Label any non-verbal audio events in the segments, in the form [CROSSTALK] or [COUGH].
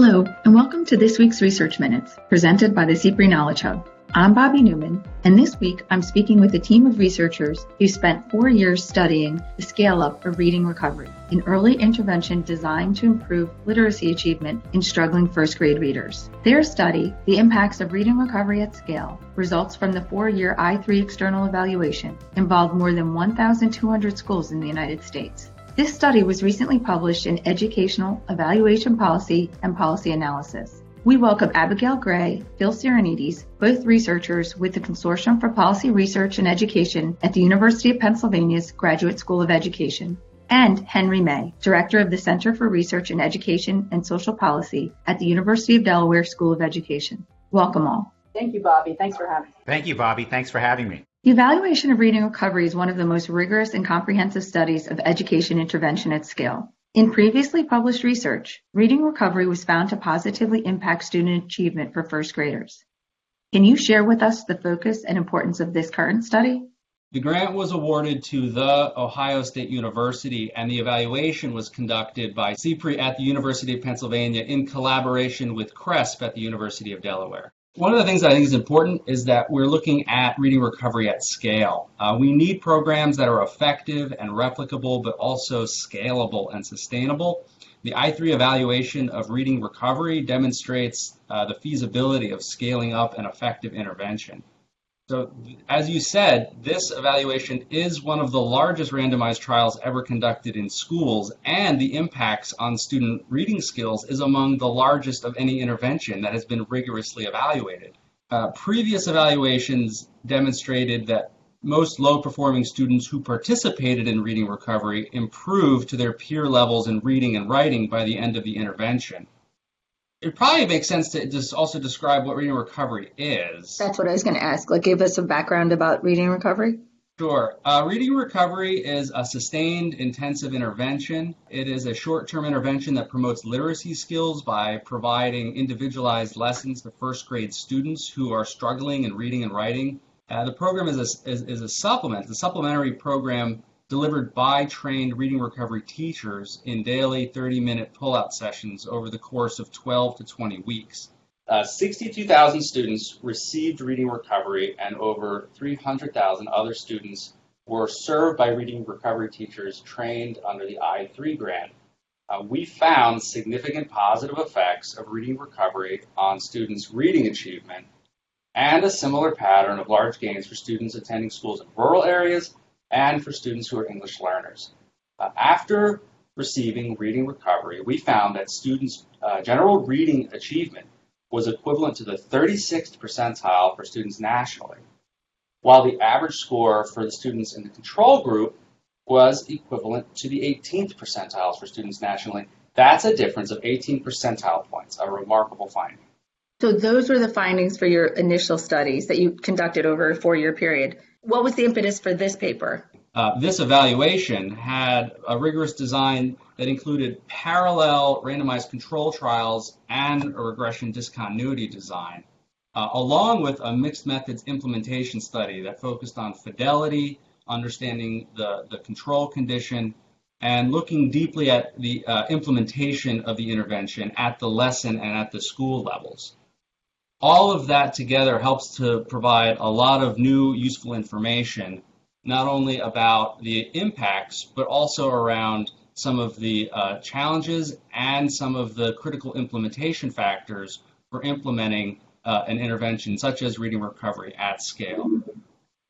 Hello, and welcome to this week's Research Minutes, presented by the CPRE Knowledge Hub. I'm Bobby Newman, and this week I'm speaking with a team of researchers who spent four years studying the scale up of reading recovery, an early intervention designed to improve literacy achievement in struggling first grade readers. Their study, The Impacts of Reading Recovery at Scale, results from the four year I3 external evaluation, involved more than 1,200 schools in the United States. This study was recently published in Educational Evaluation Policy and Policy Analysis. We welcome Abigail Gray, Phil Sirinides, both researchers with the Consortium for Policy Research and Education at the University of Pennsylvania's Graduate School of Education, and Henry May, Director of the Center for Research in Education and Social Policy at the University of Delaware School of Education. Welcome all. Thank you, Bobby. Thanks for having me. Thank you, Bobby. Thanks for having me. The evaluation of reading recovery is one of the most rigorous and comprehensive studies of education intervention at scale. In previously published research, reading recovery was found to positively impact student achievement for first graders. Can you share with us the focus and importance of this current study? The grant was awarded to the Ohio State University, and the evaluation was conducted by CPRE at the University of Pennsylvania in collaboration with CRESP at the University of Delaware. One of the things I think is important is that we're looking at reading recovery at scale. Uh, we need programs that are effective and replicable, but also scalable and sustainable. The I3 evaluation of reading recovery demonstrates uh, the feasibility of scaling up an effective intervention. So, as you said, this evaluation is one of the largest randomized trials ever conducted in schools, and the impacts on student reading skills is among the largest of any intervention that has been rigorously evaluated. Uh, previous evaluations demonstrated that most low performing students who participated in reading recovery improved to their peer levels in reading and writing by the end of the intervention it probably makes sense to just also describe what reading recovery is. That's what I was going to ask. Like, give us a background about reading recovery. Sure. Uh, reading recovery is a sustained intensive intervention. It is a short term intervention that promotes literacy skills by providing individualized lessons to first grade students who are struggling in reading and writing. Uh, the program is a, is, is a supplement, the supplementary program delivered by trained reading recovery teachers in daily 30 minute pull-out sessions over the course of 12 to 20 weeks. Uh, 62,000 students received reading recovery, and over 300,000 other students were served by reading recovery teachers trained under the I3 grant. Uh, we found significant positive effects of reading recovery on students' reading achievement and a similar pattern of large gains for students attending schools in rural areas and for students who are English learners. Uh, after receiving reading recovery, we found that students' uh, general reading achievement was equivalent to the 36th percentile for students nationally, while the average score for the students in the control group was equivalent to the 18th percentiles for students nationally. That's a difference of 18 percentile points, a remarkable finding. So those were the findings for your initial studies that you conducted over a four-year period. What was the impetus for this paper? Uh, this evaluation had a rigorous design that included parallel randomized control trials and a regression discontinuity design, uh, along with a mixed methods implementation study that focused on fidelity, understanding the, the control condition, and looking deeply at the uh, implementation of the intervention at the lesson and at the school levels all of that together helps to provide a lot of new useful information, not only about the impacts, but also around some of the uh, challenges and some of the critical implementation factors for implementing uh, an intervention such as reading recovery at scale.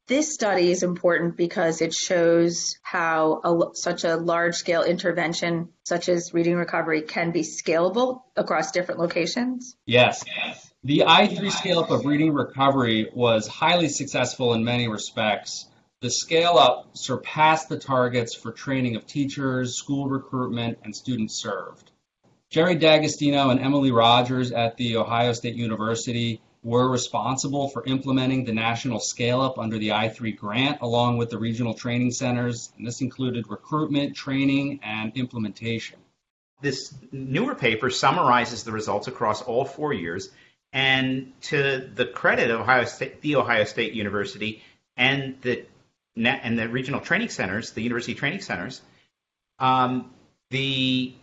This study is important because it shows how a, such a large scale intervention, such as reading recovery, can be scalable across different locations. Yes. yes. The I3 scale up of reading recovery was highly successful in many respects. The scale up surpassed the targets for training of teachers, school recruitment, and students served. Jerry D'Agostino and Emily Rodgers at The Ohio State University were responsible for implementing the national scale up under the I3 grant along with the regional training centers, and this included recruitment, training, and implementation. This newer paper summarizes the results across all four years and to the credit of Ohio State, the Ohio State University and the and the regional training centers, the university training centers, um, the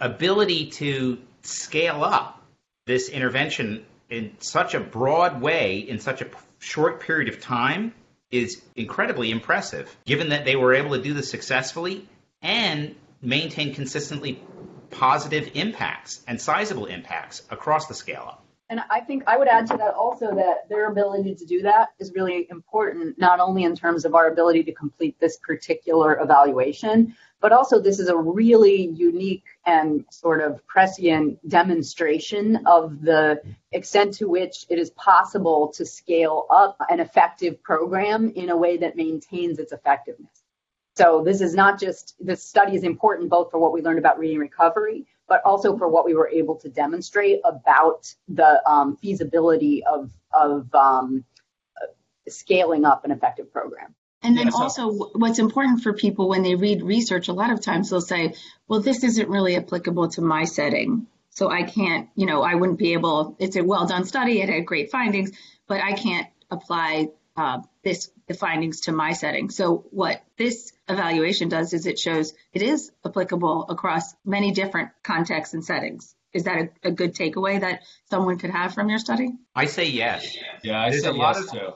ability to scale up this intervention in such a broad way in such a short period of time is incredibly impressive, given that they were able to do this successfully and maintain consistently positive impacts and sizable impacts across the scale up. And I think I would add to that also that their ability to do that is really important, not only in terms of our ability to complete this particular evaluation, but also this is a really unique and sort of prescient demonstration of the extent to which it is possible to scale up an effective program in a way that maintains its effectiveness. So this is not just, this study is important both for what we learned about reading recovery, but also for what we were able to demonstrate about the um, feasibility of, of um, scaling up an effective program. And then yeah, so, also, what's important for people when they read research, a lot of times they'll say, well, this isn't really applicable to my setting. So I can't, you know, I wouldn't be able, it's a well done study, it had great findings, but I can't apply uh, this the findings to my setting. So what this evaluation does is it shows it is applicable across many different contexts and settings. Is that a, a good takeaway that someone could have from your study? I say yes. Yeah, I There's say yes of, too.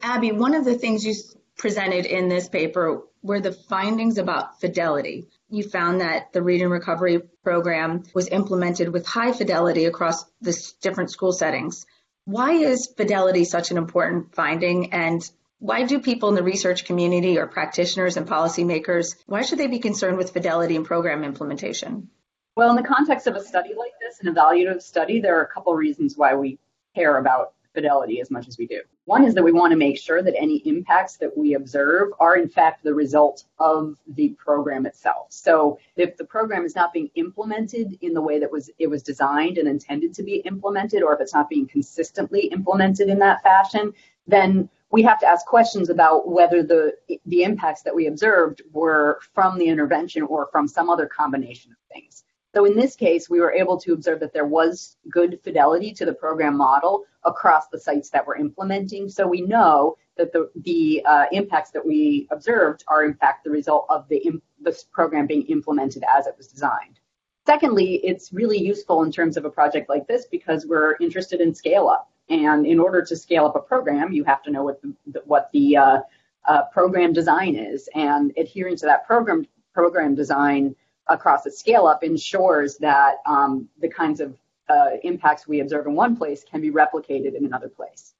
Abby, one of the things you presented in this paper were the findings about fidelity. You found that the reading recovery program was implemented with high fidelity across the different school settings. Why is fidelity such an important finding and why do people in the research community or practitioners and policymakers, why should they be concerned with fidelity in program implementation? Well, in the context of a study like this, an evaluative study, there are a couple reasons why we care about fidelity as much as we do. One is that we want to make sure that any impacts that we observe are in fact the result of the program itself. So if the program is not being implemented in the way that was it was designed and intended to be implemented, or if it's not being consistently implemented in that fashion, then we have to ask questions about whether the the impacts that we observed were from the intervention or from some other combination of things. So in this case, we were able to observe that there was good fidelity to the program model across the sites that we're implementing. So we know that the, the uh, impacts that we observed are in fact the result of the this program being implemented as it was designed. Secondly, it's really useful in terms of a project like this because we're interested in scale up. And in order to scale up a program, you have to know what the, what the uh, uh, program design is. And adhering to that program program design across a scale up ensures that um, the kinds of uh, impacts we observe in one place can be replicated in another place.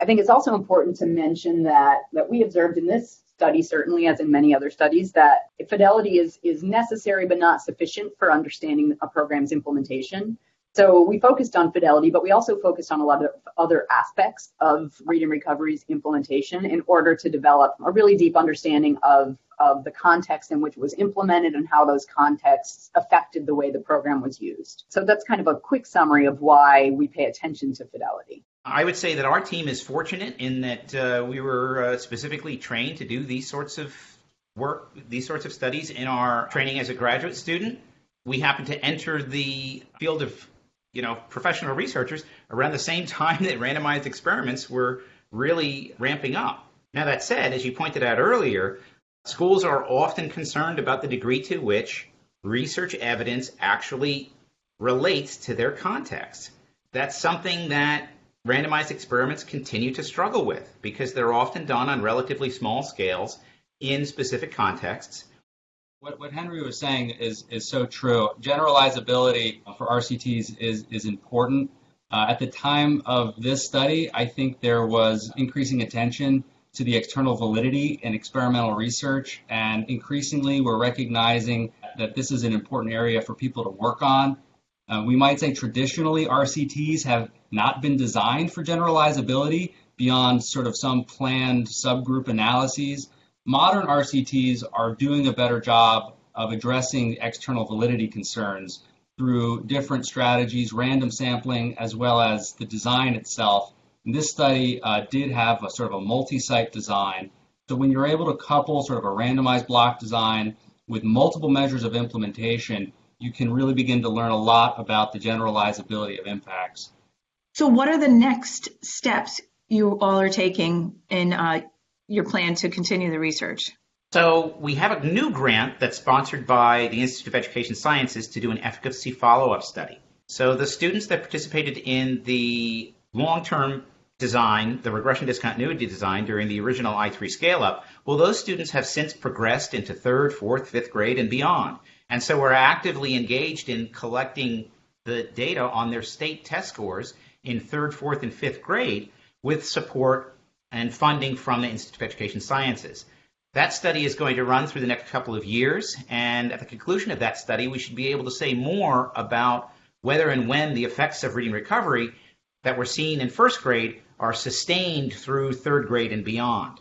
I think it's also important to mention that that we observed in this study, certainly as in many other studies, that fidelity is is necessary but not sufficient for understanding a program's implementation. So we focused on fidelity, but we also focused on a lot of other aspects of reading recovery's implementation in order to develop a really deep understanding of, of the context in which it was implemented and how those contexts affected the way the program was used. So that's kind of a quick summary of why we pay attention to fidelity. I would say that our team is fortunate in that uh, we were uh, specifically trained to do these sorts of work, these sorts of studies in our training as a graduate student. We happened to enter the field of you know, professional researchers around the same [LAUGHS] time that randomized experiments were really ramping up. Now, that said, as you pointed out earlier, schools are often concerned about the degree to which research evidence actually relates to their context. That's something that randomized experiments continue to struggle with because they're often done on relatively small scales in specific contexts what, what Henry was saying is, is so true. Generalizability for RCTs is, is important. Uh, at the time of this study, I think there was increasing attention to the external validity in experimental research, and increasingly we're recognizing that this is an important area for people to work on. Uh, we might say traditionally RCTs have not been designed for generalizability beyond sort of some planned subgroup analyses modern RCTs are doing a better job of addressing external validity concerns through different strategies, random sampling, as well as the design itself. And this study uh, did have a sort of a multi-site design. So when you're able to couple sort of a randomized block design with multiple measures of implementation, you can really begin to learn a lot about the generalizability of impacts. So what are the next steps you all are taking in uh, your plan to continue the research? So we have a new grant that's sponsored by the Institute of Education Sciences to do an efficacy follow-up study. So the students that participated in the long-term design, the regression discontinuity design during the original I3 scale up, well, those students have since progressed into third, fourth, fifth grade and beyond. And so we're actively engaged in collecting the data on their state test scores in third, fourth, and fifth grade with support and funding from the Institute of Education Sciences. That study is going to run through the next couple of years, and at the conclusion of that study, we should be able to say more about whether and when the effects of reading recovery that were seen in first grade are sustained through third grade and beyond.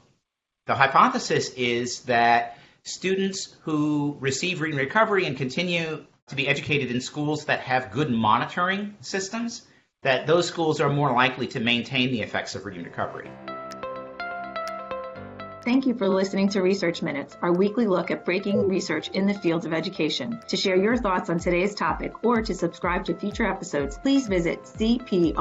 The hypothesis is that students who receive reading recovery and continue to be educated in schools that have good monitoring systems, that those schools are more likely to maintain the effects of reading recovery. Thank you for listening to Research Minutes, our weekly look at breaking research in the field of education. To share your thoughts on today's topic or to subscribe to future episodes, please visit cprehub.org.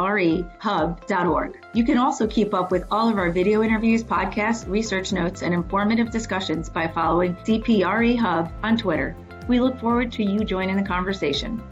You can also keep up with all of our video interviews, podcasts, research notes, and informative discussions by following CPRE Hub on Twitter. We look forward to you joining the conversation.